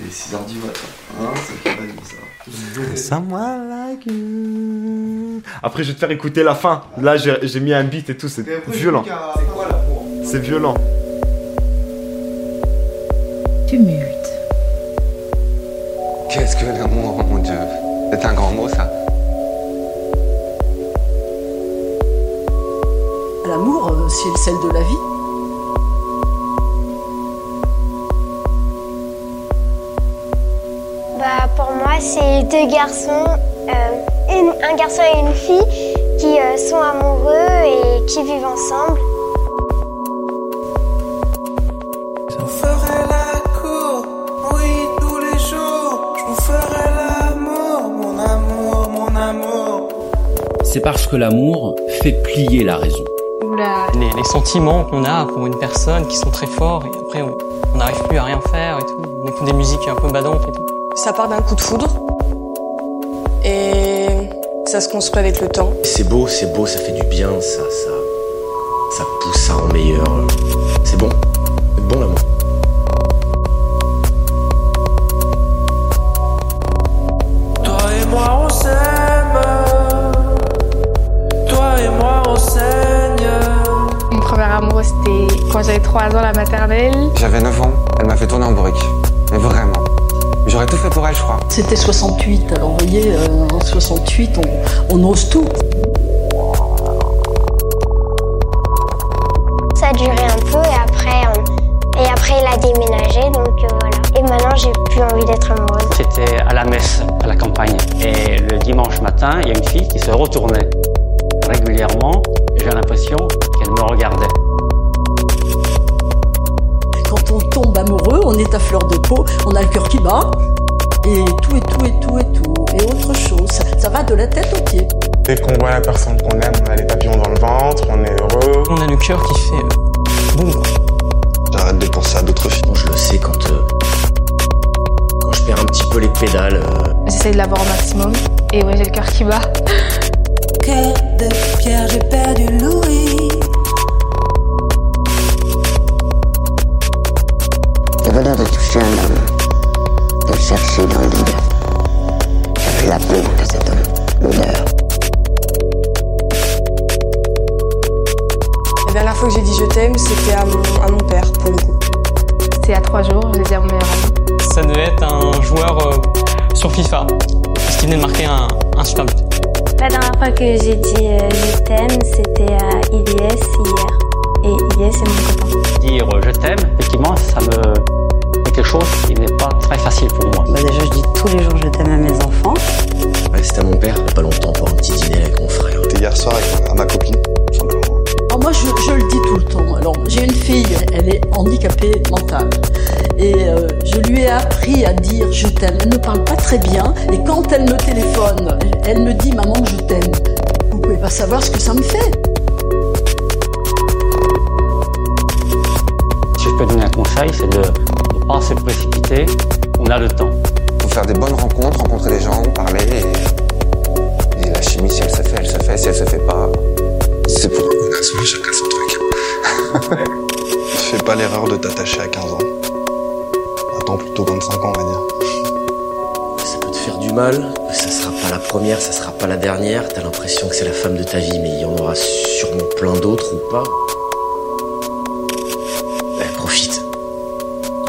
Il est 6h du matin. Hein, ça fait pas nuit, ça. Someone like you. Après, je vais te faire écouter la fin. Là, j'ai mis un beat et tout, c'est violent. C'est quoi l'amour C'est violent. Tumulte. Qu'est-ce que l'amour, mon Dieu? C'est un grand mot, ça. L'amour, euh, c'est celle de la vie. Pour moi, c'est deux garçons, euh, une- un garçon et une fille qui euh, sont amoureux et qui vivent ensemble. Je vous ferai la cour, oui, tous les jours. Je vous ferai l'amour, mon amour, mon amour. C'est parce que l'amour fait plier la raison. Les, les sentiments qu'on a pour une personne qui sont très forts et après on on n'arrive plus à rien faire et tout. On écoute des musiques un peu badantes et tout. Ça part d'un coup de foudre et ça se construit avec le temps. C'est beau, c'est beau, ça fait du bien, ça, ça, ça pousse ça en meilleur. C'est bon, c'est bon l'amour. Toi et moi, on s'aime. Toi et moi, on saigne. Mon premier amour, c'était quand j'avais 3 ans, la maternelle. J'avais 9 ans, elle m'a fait tourner en brique. Mais vraiment. J'aurais tout fait pour elle, je crois. C'était 68, alors vous voyez, euh, en 68, on, on ose tout. Ça a duré un peu et après, euh, et après il a déménagé, donc euh, voilà. Et maintenant, j'ai plus envie d'être amoureuse. C'était à la messe, à la campagne. Et le dimanche matin, il y a une fille qui se retournait. Régulièrement, j'ai l'impression qu'elle me regardait. On tombe amoureux, on est à fleur de peau, on a le cœur qui bat, et tout et tout et tout et tout, et autre chose. Ça, ça va de la tête aux pieds. Dès qu'on voit la personne qu'on aime, on a les papillons dans le ventre, on est heureux. On a le cœur qui fait euh, boum. J'arrête de penser à d'autres filles. Bon, je le sais quand, euh, quand je perds un petit peu les pédales. euh, J'essaie de l'avoir au maximum. Et ouais, j'ai le cœur qui bat. Cœur de pierre, j'ai perdu Louis. Le bonheur de toucher un homme, de le chercher dans le vide. J'avais la peau de cet homme, l'odeur. La dernière fois que j'ai dit je t'aime, c'était à mon, à mon père, pour le coup. Y a 3 jours, je l'ai dit à mon meilleur ami. Ça devait être un joueur euh, sur FIFA. Parce qu'il venait de marquer un, un super but. La dernière fois que j'ai dit euh, je t'aime, c'était à IDS hier. Et IDS, c'est mon copain. Dire euh, je t'aime, effectivement, ça me. C'est quelque chose qui n'est pas très facile pour moi. Bah déjà, je dis tous les jours je t'aime à mes enfants. Ouais, c'était à mon père, il y a pas longtemps, pour un petit dîner avec mon frère. C'était hier soir avec à ma copine, simplement. Alors moi, je, je le dis tout le temps. Alors, j'ai une fille, elle est handicapée mentale. Et euh, je lui ai appris à dire je t'aime. Elle ne parle pas très bien. Et quand elle me téléphone, elle me dit maman, je t'aime. Vous pouvez pas savoir ce que ça me fait. Si je peux donner un conseil, c'est de pas se précipiter. On a le temps. Faut faire des bonnes rencontres, rencontrer des gens, parler. Et, et la chimie, si elle se fait, elle se fait. Si elle se fait pas, c'est pour On a sauvé chacun son truc. Fais pas l'erreur de t'attacher à 15 ans. Attends plutôt 25 ans, on va dire. Ça peut te faire du mal, ça sera pas la première, ça sera pas la dernière. T'as l'impression que c'est la femme de ta vie, mais il y en aura sûrement plein d'autres ou pas.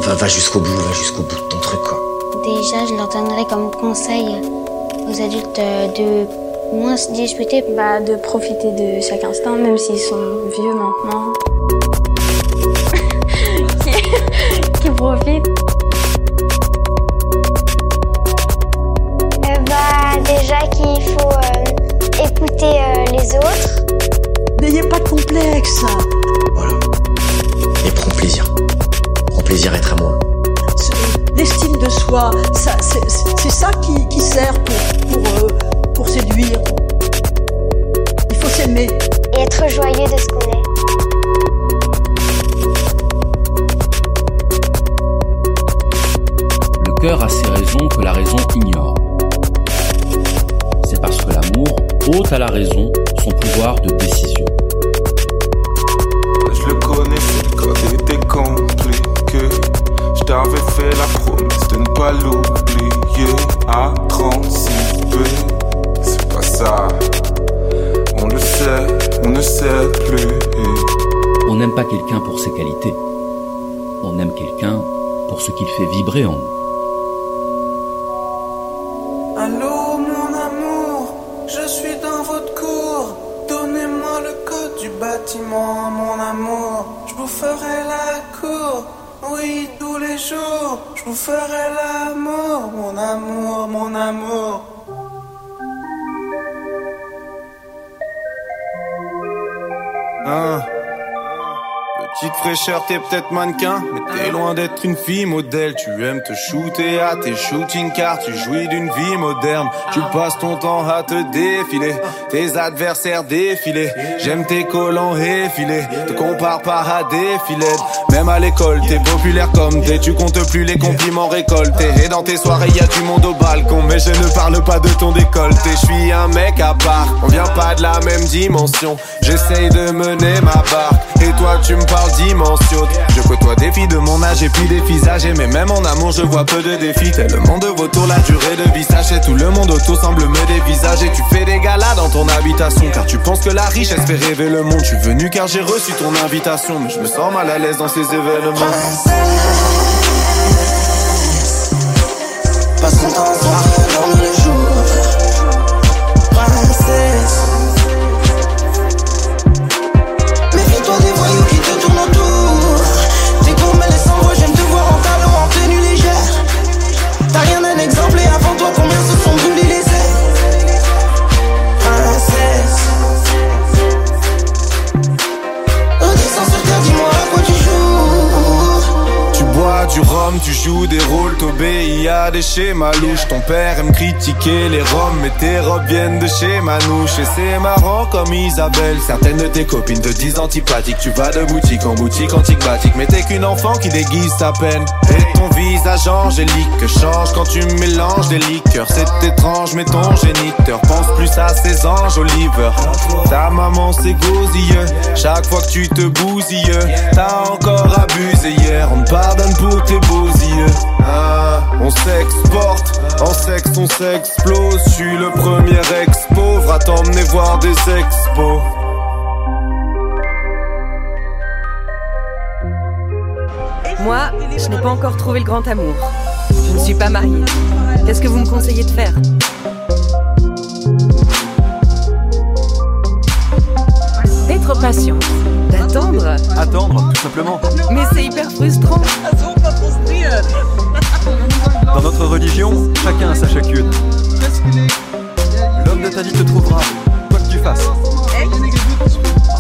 Va, va jusqu'au bout, va jusqu'au bout de ton truc, quoi. Déjà, je leur donnerais comme conseil aux adultes euh, de moins se disputer, bah, de profiter de chaque instant, même s'ils sont vieux maintenant. qui, qui profitent. Euh, bah, déjà qu'il faut euh, écouter euh, les autres. N'ayez pas de complexe. Voilà. Plaisir à être à moi. L'estime de soi, c'est ça qui, qui sert pour, pour, euh, pour séduire. Il faut s'aimer. Et être joyeux de ce qu'on est. Le cœur a ses raisons que la raison ignore. C'est parce que l'amour ôte à la raison son pouvoir de décision. Je le connaissais, était compliqué. Je t'avais fait la promesse dois l'oublier à 36B. C'est pas ça. On le sait, on ne sait plus. On n'aime pas quelqu'un pour ses qualités. On aime quelqu'un pour ce qu'il fait vibrer en nous. T'es peut-être mannequin, mais t'es loin d'être une fille modèle. Tu aimes te shooter à tes shooting car tu jouis d'une vie moderne. Tu passes ton temps à te défiler, tes adversaires défiler. J'aime tes collants effilés, te compare pas à des. Même à l'école, t'es populaire comme t'es, tu comptes plus les compliments récoltés. Et dans tes soirées, y a du monde au balcon, mais je ne parle pas de ton décolleté. Je suis un mec à part, on vient pas de la même dimension. J'essaye de mener ma barque, et toi tu me parles dimension. Je côtoie des filles de mon âge et puis des âgées, mais même en amour, je vois peu de défis. Tellement de vautours, la durée de vie sachez tout le monde autour semble me dévisager. Tu fais des galas dans ton habitation, car tu penses que la richesse fait rêver le monde. Je suis venu car j'ai reçu ton invitation, mais je me sens mal à l'aise dans ces événements. Passe ton temps du rhum, tu joues des rôles, t'obéis à des schémas louches. Ton père aime critiquer les roms, mais tes robes viennent de chez Manouche. Et c'est marrant comme Isabelle. Certaines de tes copines te disent antipathique. Tu vas de boutique en boutique antiquatique, mais t'es qu'une enfant qui déguise sa peine. Et ton visage angélique change quand tu mélanges des liqueurs. C'est étrange, mais ton géniteur pense plus à ses anges Oliver. Ta maman c'est gosilleux, chaque fois que tu te bousilles, t'as encore abusé hier. On pardonne pour tes beaux. Ah, on s'exporte, en sexe on s'explose. Je suis le premier ex-pauvre à t'emmener voir des expos. Moi, je n'ai pas encore trouvé le grand amour. Je ne suis pas mariée. Qu'est-ce que vous me conseillez de faire? D'être patient. D'attendre Attendre, tout simplement. Mais c'est hyper frustrant. Dans notre religion, chacun a sa chacune. L'homme de ta vie te trouvera, quoi que tu fasses.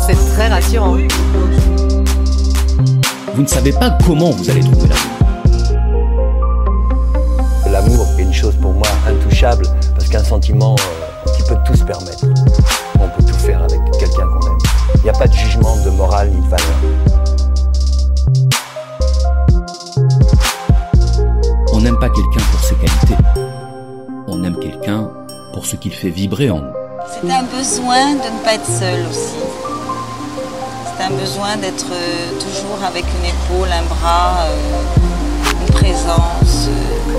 C'est très rassurant. Vous ne savez pas comment vous allez trouver l'amour. L'amour est une chose pour moi intouchable parce qu'un sentiment euh, qui peut tout se permettre. Il n'y a pas de jugement de morale ni de valeur. On n'aime pas quelqu'un pour ses qualités. On aime quelqu'un pour ce qu'il fait vibrer en nous. C'est un besoin de ne pas être seul aussi. C'est un besoin d'être euh, toujours avec une épaule, un bras, euh, une présence.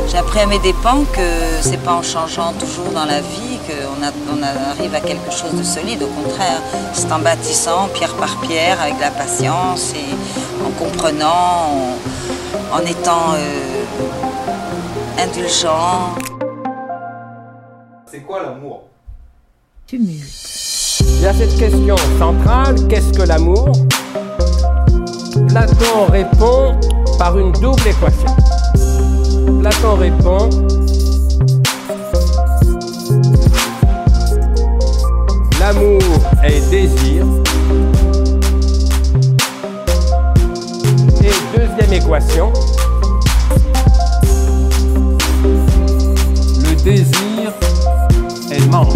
J'ai appris à mes dépens que c'est pas en changeant toujours dans la vie qu'on on arrive à quelque chose de solide. Au contraire, c'est en bâtissant pierre par pierre, avec de la patience et en comprenant, en, en étant euh, indulgent. C'est quoi l'amour? Il y a cette question centrale, qu'est-ce que l'amour? Platon répond par une double équation. Platon répond L'amour est désir. Et deuxième équation, le désir est manque.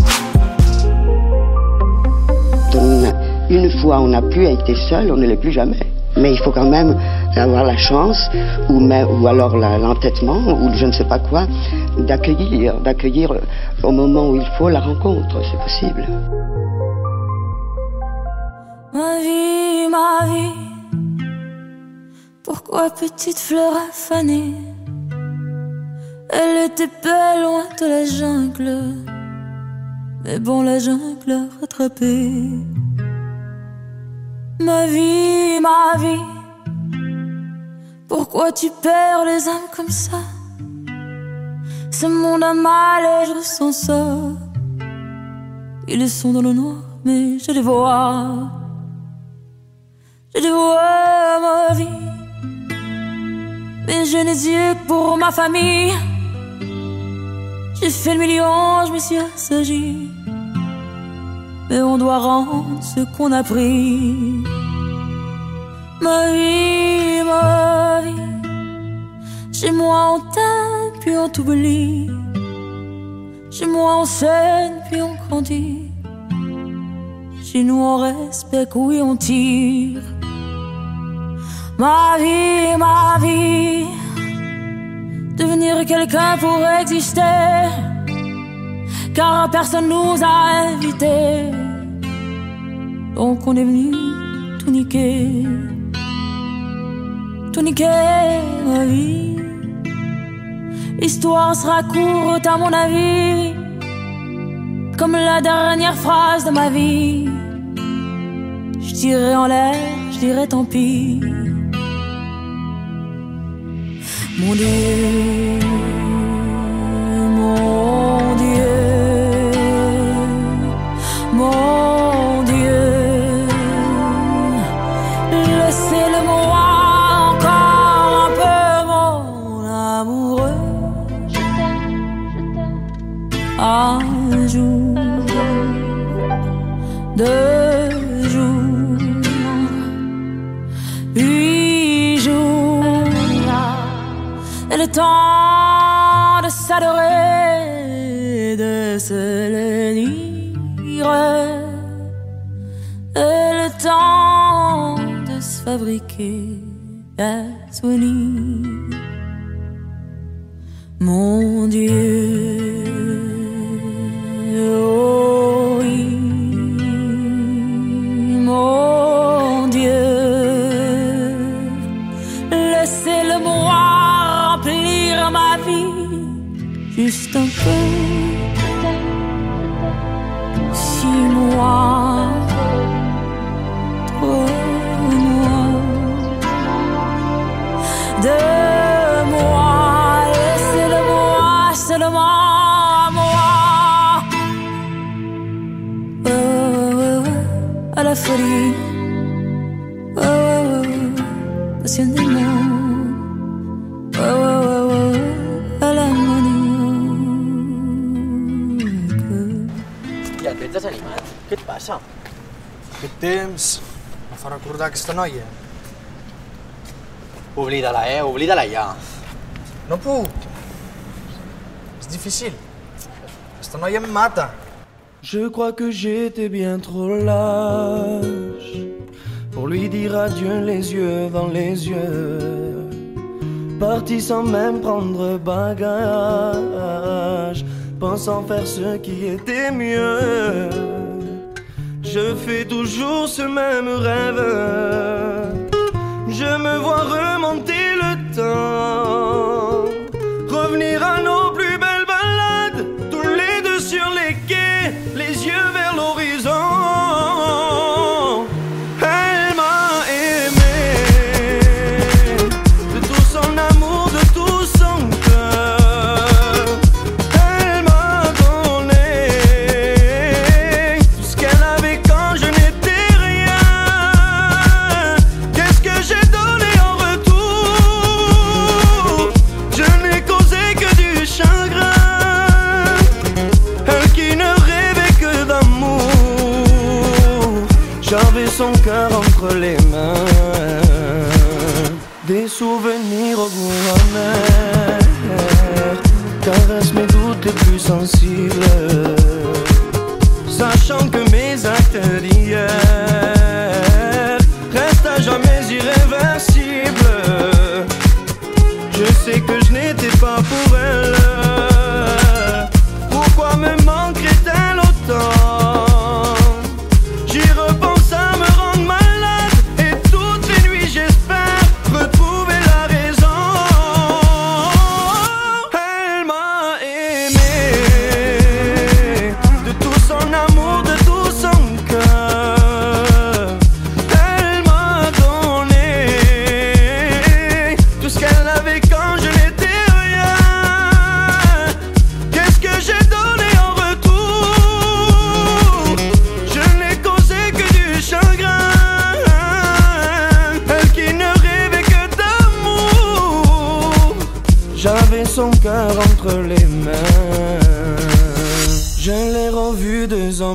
Une fois on n'a plus été seul, on ne l'est plus jamais. Mais il faut quand même avoir la chance, ou, même- ou alors l'entêtement, ou je ne sais pas quoi, d'accueillir, d'accueillir au moment où il faut la rencontre, c'est possible. Ma vie, ma vie, pourquoi petite fleur affanée? Elle était belle loin de la jungle. Mais bon, la jungle a rattrapé. Ma vie, ma vie. Pourquoi tu perds les âmes comme ça? Ce monde a mal et je ressens ça. Ils sont dans le noir, mais je les vois. Je les vois, ma vie. Mais je n'ai que pour ma famille. J'ai fait le million, je me suis assagi. Mais on doit rendre ce qu'on a pris. Ma vie, ma vie. Chez moi on t'aime, puis on t'oublie. Chez moi on s'aime, puis on grandit. Chez nous on respecte, oui on tire. Ma vie, ma vie. Devenir quelqu'un pour exister. Car personne nous a invités. Donc on est venu tout niquer. Tout niquer, ma vie. L'histoire sera courte à mon avis. Comme la dernière phrase de ma vie. Je tirerai en l'air, je dirais tant pis. Mon Dieu, mon la folie. Oh, oh, oh, passionnément. Oh, oh, oh, oh, à l'harmonie. Ja, tu ets desanimat? Què et passa? Aquest temps em fa recordar aquesta noia. Oblida-la, eh? Oblida-la ja. No puc. És difícil. Aquesta noia em mata. Je crois que j'étais bien trop lâche pour lui dire adieu les yeux dans les yeux. Parti sans même prendre bagage, pensant faire ce qui était mieux. Je fais toujours ce même rêve. Je me vois remonter le temps,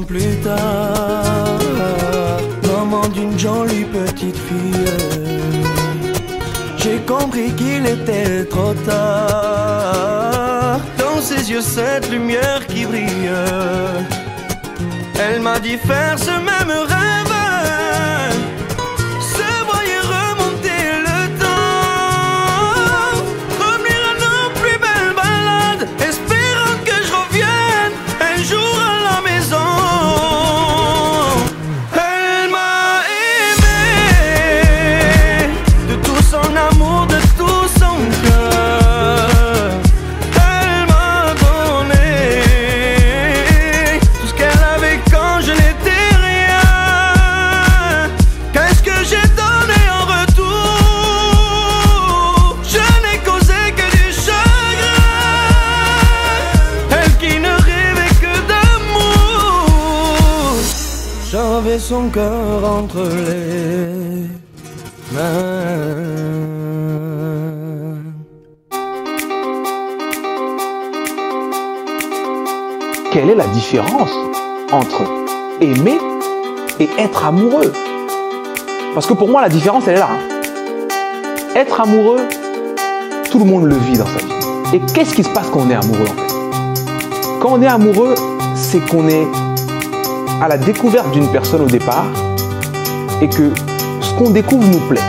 plus tard, maman d'une jolie petite fille. J'ai compris qu'il était trop tard. Dans ses yeux, cette lumière qui brille. Elle m'a dit faire ce même rêve. Son cœur entre les mains. Quelle est la différence entre aimer et être amoureux? Parce que pour moi, la différence, elle est là. hein. Être amoureux, tout le monde le vit dans sa vie. Et qu'est-ce qui se passe quand on est amoureux en fait? Quand on est amoureux, c'est qu'on est à la découverte d'une personne au départ et que ce qu'on découvre nous plaît.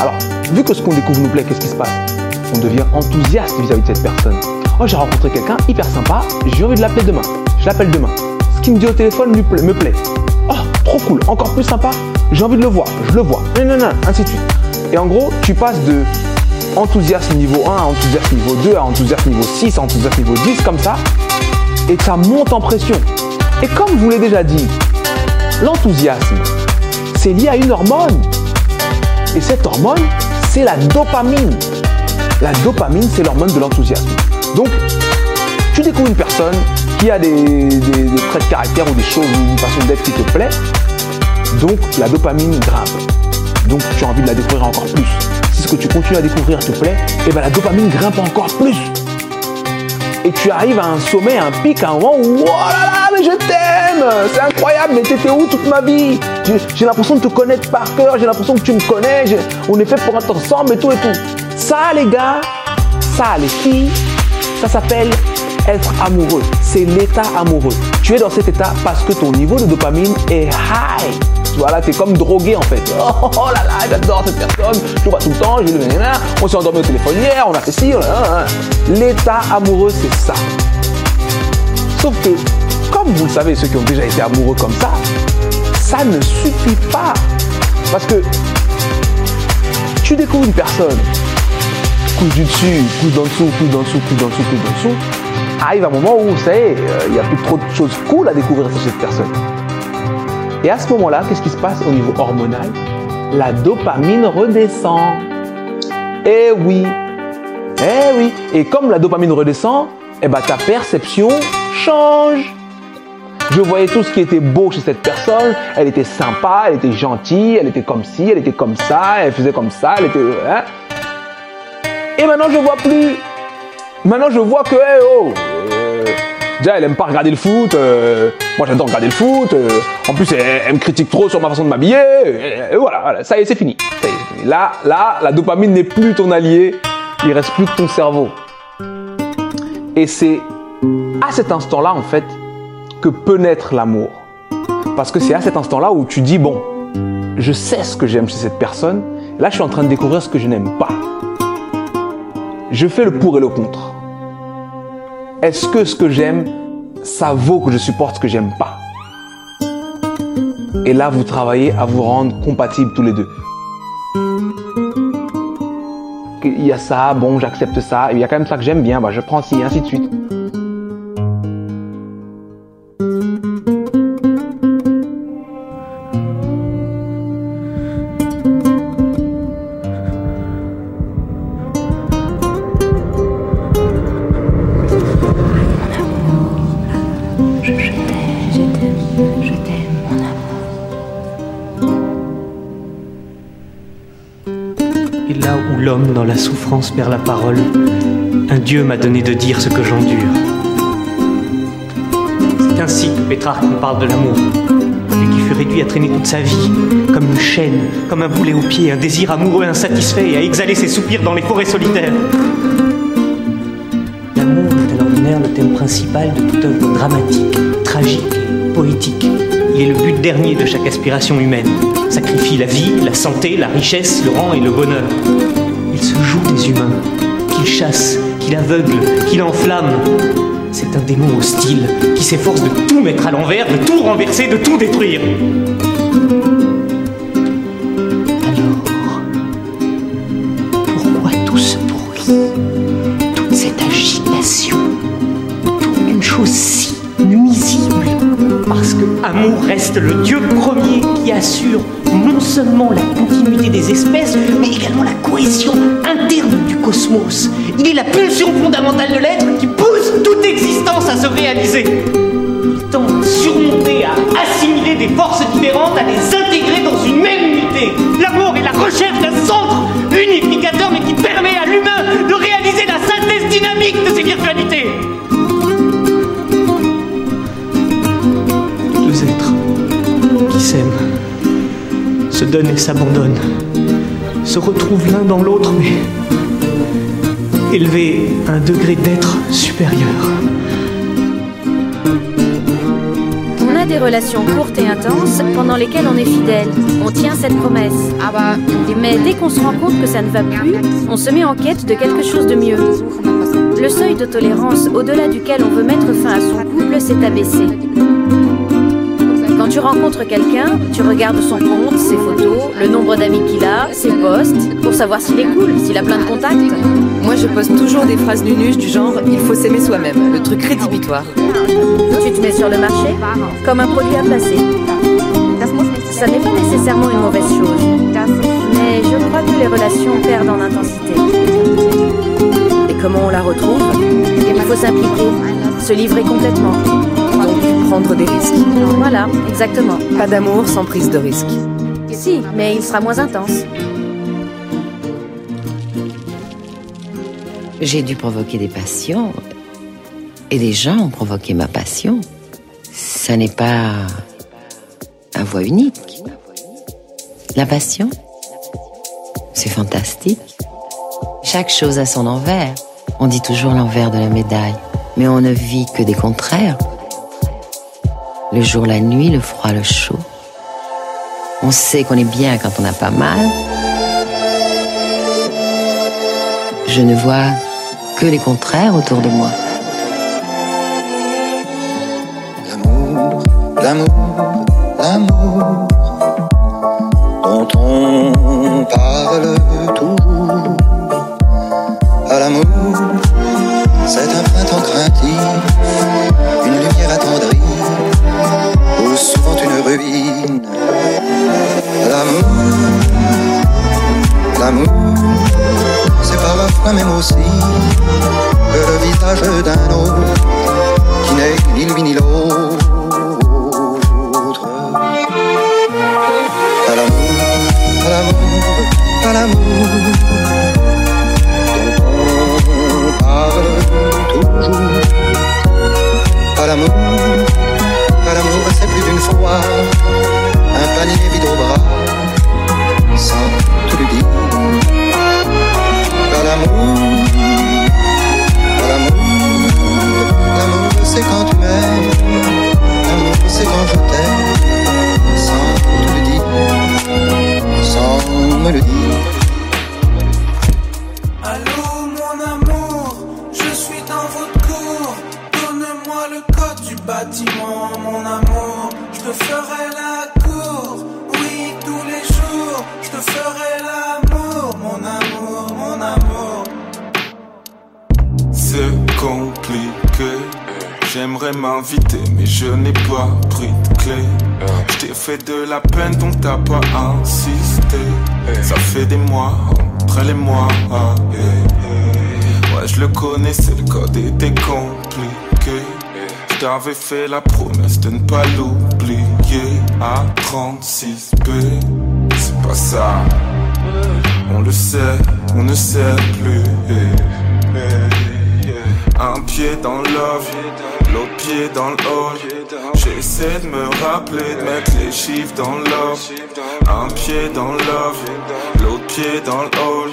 Alors, vu que ce qu'on découvre nous plaît, qu'est-ce qui se passe? On devient enthousiaste vis-à-vis de cette personne. Oh, j'ai rencontré quelqu'un hyper sympa, j'ai envie de l'appeler demain. Je l'appelle demain. Ce qu'il me dit au téléphone lui me plaît. Oh, trop cool, encore plus sympa, j'ai envie de le voir, je le vois. Non, non, non, ainsi de suite. Et en gros, tu passes de enthousiasme niveau 1 à enthousiasme niveau 2 à enthousiasme niveau 6 à enthousiasme niveau 10 comme ça. Et ça monte en pression. Et comme je vous l'ai déjà dit, l'enthousiasme, c'est lié à une hormone. Et cette hormone, c'est la dopamine. La dopamine, c'est l'hormone de l'enthousiasme. Donc, tu découvres une personne qui a des, traits de caractère ou des choses, une façon d'être qui te plaît. Donc, la dopamine grimpe. Donc, tu as envie de la découvrir encore plus. Si ce que tu continues à découvrir te plaît, et ben la dopamine grimpe encore plus. Et tu arrives à un sommet, un pic, un moment où, oh là là, mais je t'aime C'est incroyable, mais t'étais où toute ma vie? J'ai- l'impression de te connaître par cœur, j'ai l'impression que tu me connais, on est fait pour être ensemble et tout et tout. Ça, les gars, ça, les filles, ça s'appelle être amoureux. C'est l'état amoureux. Tu es dans cet état parce que ton niveau de dopamine est high. Tu vois, là, t'es comme drogué en fait. Oh, oh là là, j'adore cette personne, je vois tout le temps, le nanana, on s'est endormi au téléphone hier, on a fait ci, hein, hein. L'état amoureux, c'est ça. Sauf que, comme vous le savez, ceux qui ont déjà été amoureux comme ça, ça ne suffit pas. Parce que tu découvres une personne, couche du dessus, couche d'en dessous, couche d'en dessous, couche d'en dessous, couche d'en dessous, arrive un moment où, ça y est, euh, il n'y a plus trop de choses cool à découvrir sur cette personne. Et à ce moment-là, qu'est-ce qui se passe au niveau hormonal? La dopamine redescend. Eh oui, eh oui. Et comme la dopamine redescend, eh ben ta perception change. Je voyais tout ce qui était beau chez cette personne. Elle était sympa, elle était gentille, elle était comme ci, elle était comme ça, elle faisait comme ça, elle était. hein. Et maintenant je vois plus. Maintenant je vois que, eh oh, euh, déjà elle aime pas regarder le foot. euh, moi j'adore regarder le foot. euh, en plus elle, me critique trop sur ma façon de m'habiller. Et, et voilà, voilà, ça y est, c'est fini. Ça y est, c'est fini. Là, là, la dopamine n'est plus ton allié. Il reste plus que ton cerveau. Et c'est à cet instant-là, en fait, que peut naître l'amour. Parce que c'est à cet instant-là où tu dis, bon, je sais ce que j'aime chez cette personne. Là, je suis en train de découvrir ce que je n'aime pas. Je fais le pour et le contre. Est-ce que ce que j'aime, ça vaut que je supporte ce que j'aime pas? Et là, vous travaillez à vous rendre compatibles tous les deux. Il y a ça, bon, j'accepte ça. Il y a quand même ça que j'aime bien, bah, je prends ci, ainsi de suite. Dans la parole, un Dieu m'a donné de dire ce que j'endure. C'est ainsi que Pétrarque nous parle de l'amour. Lui qui fut réduit à traîner toute sa vie, comme une chaîne, comme un boulet au pied, un désir amoureux insatisfait et à exhaler ses soupirs dans les forêts solitaires. L'amour est à l'ordinaire le thème principal de toute œuvre dramatique, tragique et poétique. Il est le but dernier de chaque aspiration humaine. Sacrifie la vie, la santé, la richesse, le rang et le bonheur. Il se joue des humains, qu'il chasse, qu'il aveugle, qu'il enflamme. C'est un démon hostile qui s'efforce de tout mettre à l'envers, de tout renverser, de tout détruire. Pourquoi tout ce bruit Toute cette agitation autour d'une chose si nuisible? Parce que amour reste le Dieu premier qui assure non seulement la continuité des espèces, mais également la cohésion Il est la pulsion fondamentale de l'être qui pousse toute existence à se réaliser. Il tend à surmonter, à assimiler des forces différentes, à les intégrer dans une même unité. L'amour est la recherche d'un centre unificateur, mais qui permet à l'humain de réaliser la synthèse dynamique de ses virtualités. Deux êtres qui s'aiment, se donnent et s'abandonnent, se retrouvent l'un dans l'autre, mais élevés à un degré d'être supérieur. On a des relations courtes et intenses pendant lesquelles on est fidèle. On tient cette promesse. Ah bah. Mais dès qu'on se rend compte que ça ne va plus, on se met en quête de quelque chose de mieux. Le seuil de tolérance au-delà duquel on veut mettre fin à son couple s'est abaissé. Tu rencontres quelqu'un, tu regardes son compte, ses photos, le nombre d'amis qu'il a, ses posts, pour savoir s'il est cool, s'il a plein de contacts. Moi, je poste toujours des phrases nunuches du genre il faut s'aimer soi-même, le truc rédhibitoire. Tu te mets sur le marché comme un produit à placer. Ça n'est pas nécessairement une mauvaise chose, mais je crois que les relations perdent en intensité. Et comment on la retrouve? Il faut s'impliquer, se livrer complètement. Prendre des risques. Voilà, exactement. Pas d'amour sans prise de risque. Si, mais il sera moins intense. J'ai dû provoquer des passions. Et des gens ont provoqué ma passion. Ça n'est pas à voix unique. La passion, c'est fantastique. Chaque chose a son envers. On dit toujours l'envers de la médaille. Mais on ne vit que des contraires. Le jour, la nuit, le froid, le chaud. On sait qu'on est bien quand on n'a pas mal. Je ne vois que les contraires autour de moi. L'amour, l'amour dont on parle toujours. L'amour, c'est un printemps craintif, l'amour, c'est parfois même aussi que le visage d'un autre qui n'est ni lui ni l'autre. À l'amour, à l'amour, à l'amour dont on parle toujours. À l'amour, à l'amour, c'est plus d'une fois me le dire. Allô mon amour, je suis dans votre cour. Donnez-moi le code du bâtiment, mon amour. Je te ferai la cour, oui tous les jours. Je te ferai l'amour, mon amour, mon amour. C'est compliqué. J'aimerais m'inviter, mais je n'ai pas pris de clé. Je t'ai fait de la peine, donc t'as pas insisté. Ça fait des mois, entre les mois. Ouais, je le connais, c'est le code était compliqué. Je t'avais fait la promesse de ne pas l'oublier. À 36B, c'est pas ça. On le sait, on ne sait plus. Un pied dans l'off, l'autre pied dans le hall. J'essaie de me rappeler de mettre les chiffres dans l'off. Un pied dans l'off, l'autre pied dans le hall.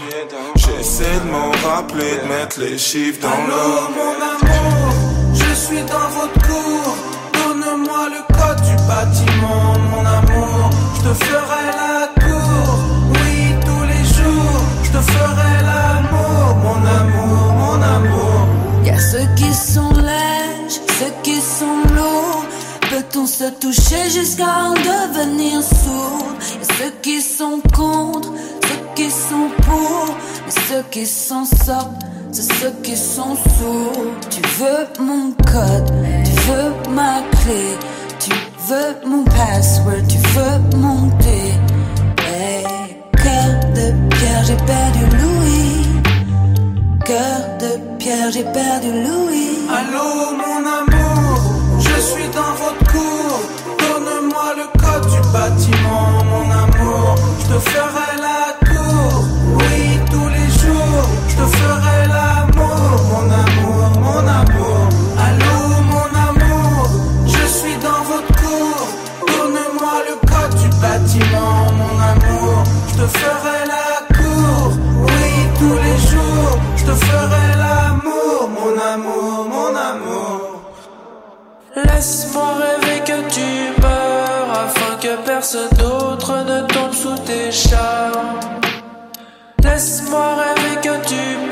J'essaie de m'en rappeler de mettre les chiffres dans l'off. mon amour, je suis dans votre cour. Donne-moi le code du bâtiment, mon amour. Toucher jusqu'à en devenir sourd a ceux qui sont contre, ceux qui sont pour. Mais ceux qui s'en sortent, c'est ceux qui sont sourds. Tu veux mon code, tu veux ma clé. Tu veux mon password, tu veux monter. Hey, cœur de pierre, j'ai perdu Louis. Cœur de pierre, j'ai perdu Louis. Allô mon amour, je suis dans votre cour. Bâtiment, mon amour. Je te ferai la cour, oui tous les jours. Je te ferai l'amour, mon amour, mon amour. Allô mon amour, je suis dans votre cour. Donne-moi le code du bâtiment, mon amour. Je te ferai la cour, oui tous les jours. Je te ferai l'amour, mon amour, mon amour. Laisse-moi rêver que tu que personne d'autre ne tombe sous tes charmes. Laisse-moi rêver que tu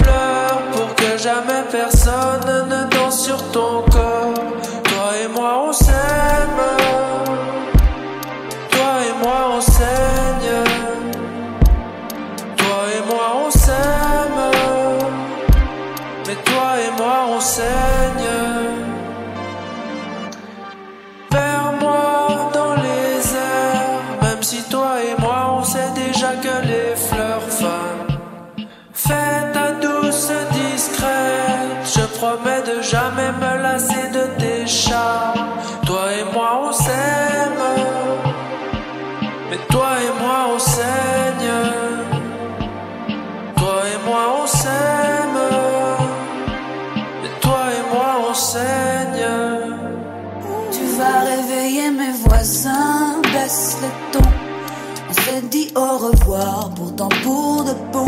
au revoir, pourtant pour de bon.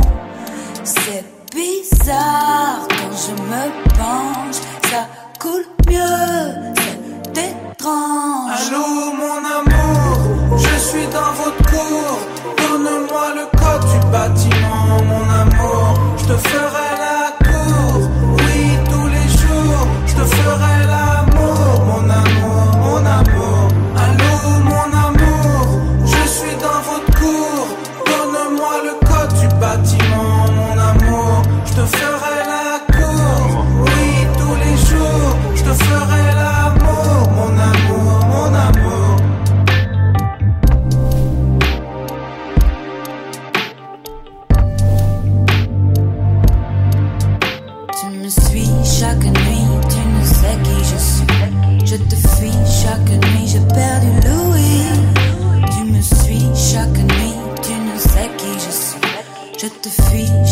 C'est bizarre quand je me penche, ça coule mieux, c'est étrange. Allô mon amour, je suis dans votre cour. Donne-moi le code du bâtiment, mon amour. Je te ferai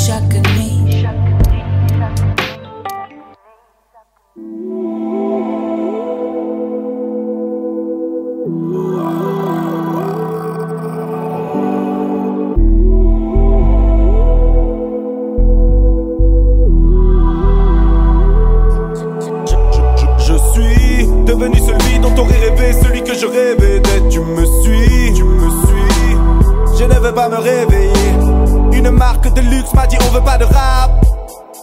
fuis chaque nuit. De luxe m'a dit on veut pas de rap.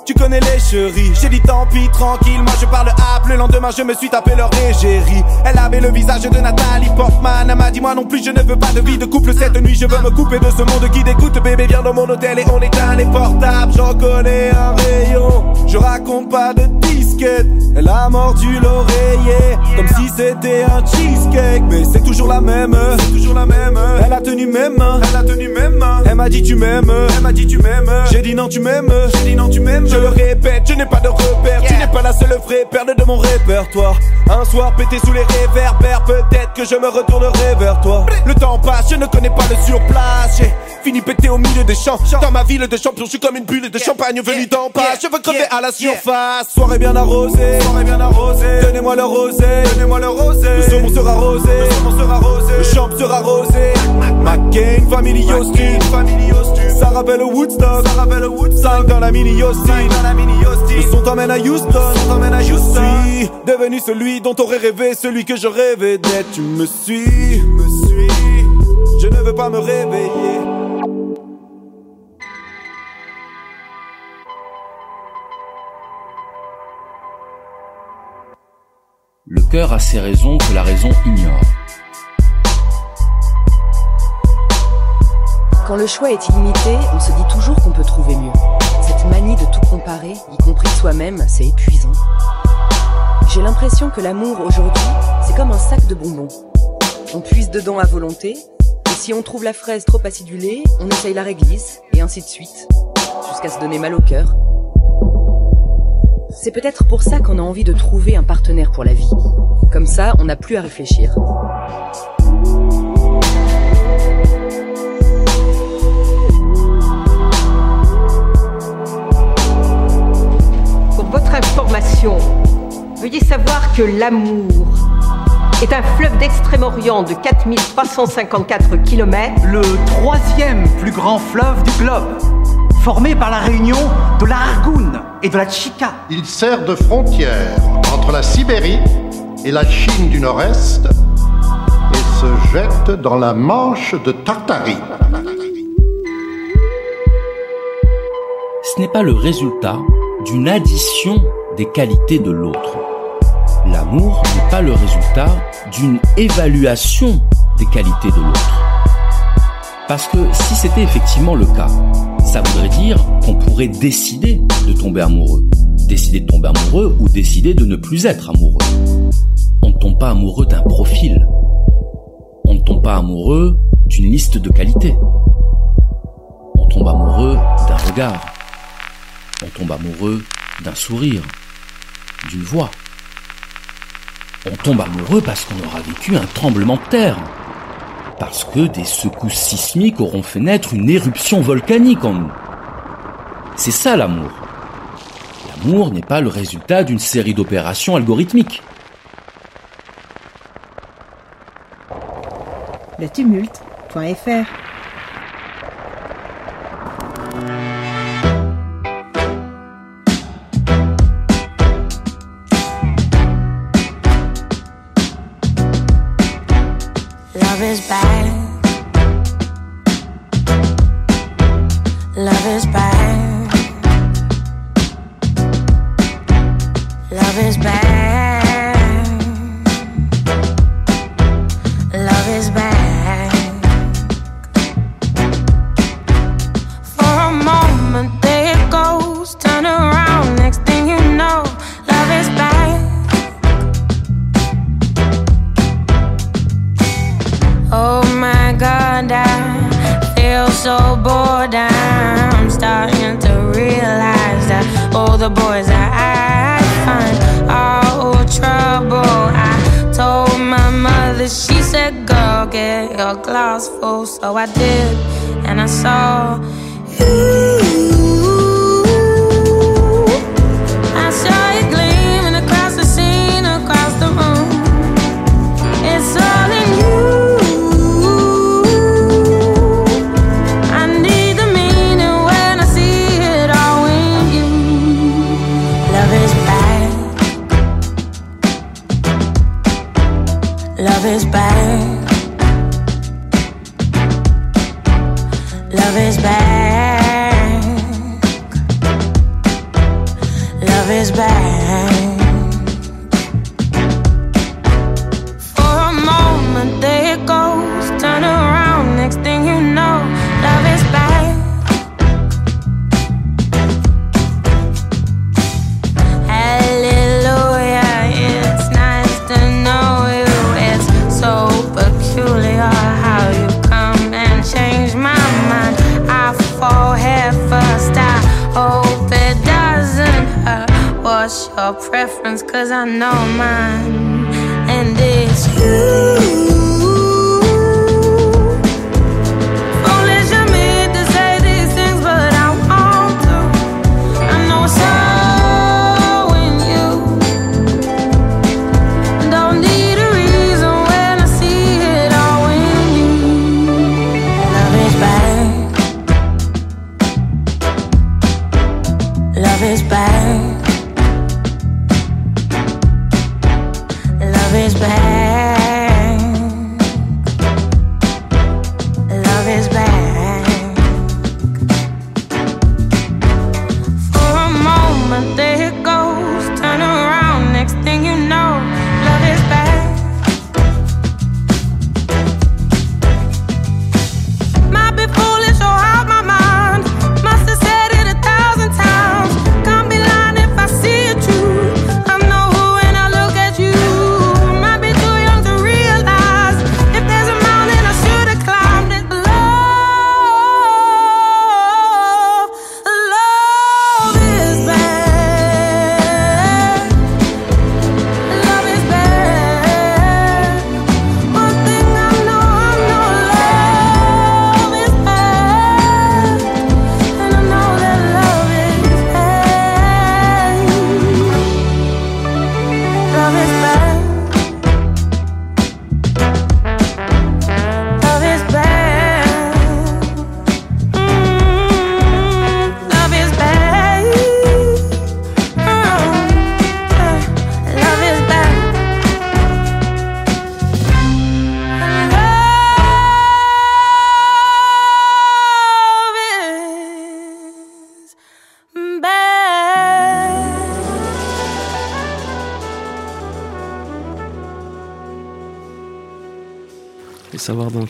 Tu connais les chéris, j'ai dit tant pis, tranquille, moi je parle app. Le lendemain, je me suis tapé leur égérie. Elle avait le visage de Nathalie Portman. Elle m'a dit, moi non plus, je ne veux pas de vie de couple cette nuit. Je veux me couper de ce monde qui dégoûte. Bébé, viens dans mon hôtel et on éteint les portables. J'en connais un rayon. Je raconte pas de disquette. Elle a mordu l'oreiller, comme si c'était un cheesecake. Mais c'est toujours la même, c'est toujours la même. Elle a tenu mes mains, elle a tenu mes mains. Elle m'a dit, tu m'aimes, elle m'a dit, tu m'aimes. J'ai dit, non, tu m'aimes, j'ai dit, non, tu m'aimes. Je le répète, je n'ai pas de repère. Tu n'es pas la seule vraie perle de mon répertoire. Un soir pété sous les réverbères, peut-être que je me retournerai vers toi. Le temps passe, je ne connais pas le surplace. Fini pété au milieu des champs. Dans ma ville de champion, je suis comme une bulle de champagne venue d'en bas. Je veux crever à la surface. Soirée bien arrosée, soirée bien arrosée. Donnez-moi le rosé, donnez-moi le rosé. Le saumon sera rosé, le saumon sera rosé. Le champ sera rosé. Ma gang, family Austin, Austin. Ça rappelle Woodstock, ça rappelle Woodstock. dans la mini Austin, dans la mini Austin. Le son t'emmène à Houston, son t'emmène à Houston. Je suis devenu celui dont t'aurais rêvé, celui que je rêvais d'être. Tu me suis, me suis. Je ne veux pas me réveiller. Le cœur a ses raisons que la raison ignore. Quand le choix est illimité, on se dit toujours qu'on peut trouver mieux. Cette manie de tout comparer, y compris soi-même, c'est épuisant. J'ai l'impression que l'amour aujourd'hui, c'est comme un sac de bonbons. On puise dedans à volonté, et si on trouve la fraise trop acidulée, on essaye la réglisse, et ainsi de suite, jusqu'à se donner mal au cœur. C'est peut-être pour ça qu'on a envie de trouver un partenaire pour la vie. Comme ça, on n'a plus à réfléchir. Pour votre information, veuillez savoir que l'amour est un fleuve d'Extrême-Orient de 4354 km. Le troisième plus grand fleuve du globe, formé par la réunion de la et de la Chika. Il sert de frontière entre la Sibérie et la Chine du Nord-Est et se jette dans la Manche de Tartarie. Ce n'est pas le résultat d'une addition des qualités de l'autre. L'amour n'est pas le résultat d'une évaluation des qualités de l'autre. Parce que si c'était effectivement le cas, ça voudrait dire qu'on pourrait décider de tomber amoureux. Décider de tomber amoureux ou décider de ne plus être amoureux. On ne tombe pas amoureux d'un profil. On ne tombe pas amoureux d'une liste de qualités. On tombe amoureux d'un regard. On tombe amoureux d'un sourire, d'une voix. On tombe amoureux parce qu'on aura vécu un tremblement de terre. Parce que des secousses sismiques auront fait naître une éruption volcanique en nous. C'est ça l'amour. L'amour n'est pas le résultat d'une série d'opérations algorithmiques. Le glass. So I did, and I saw you.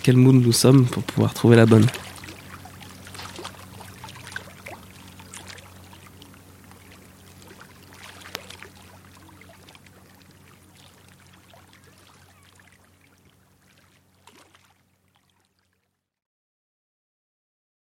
Quel mood nous sommes pour pouvoir trouver la bonne.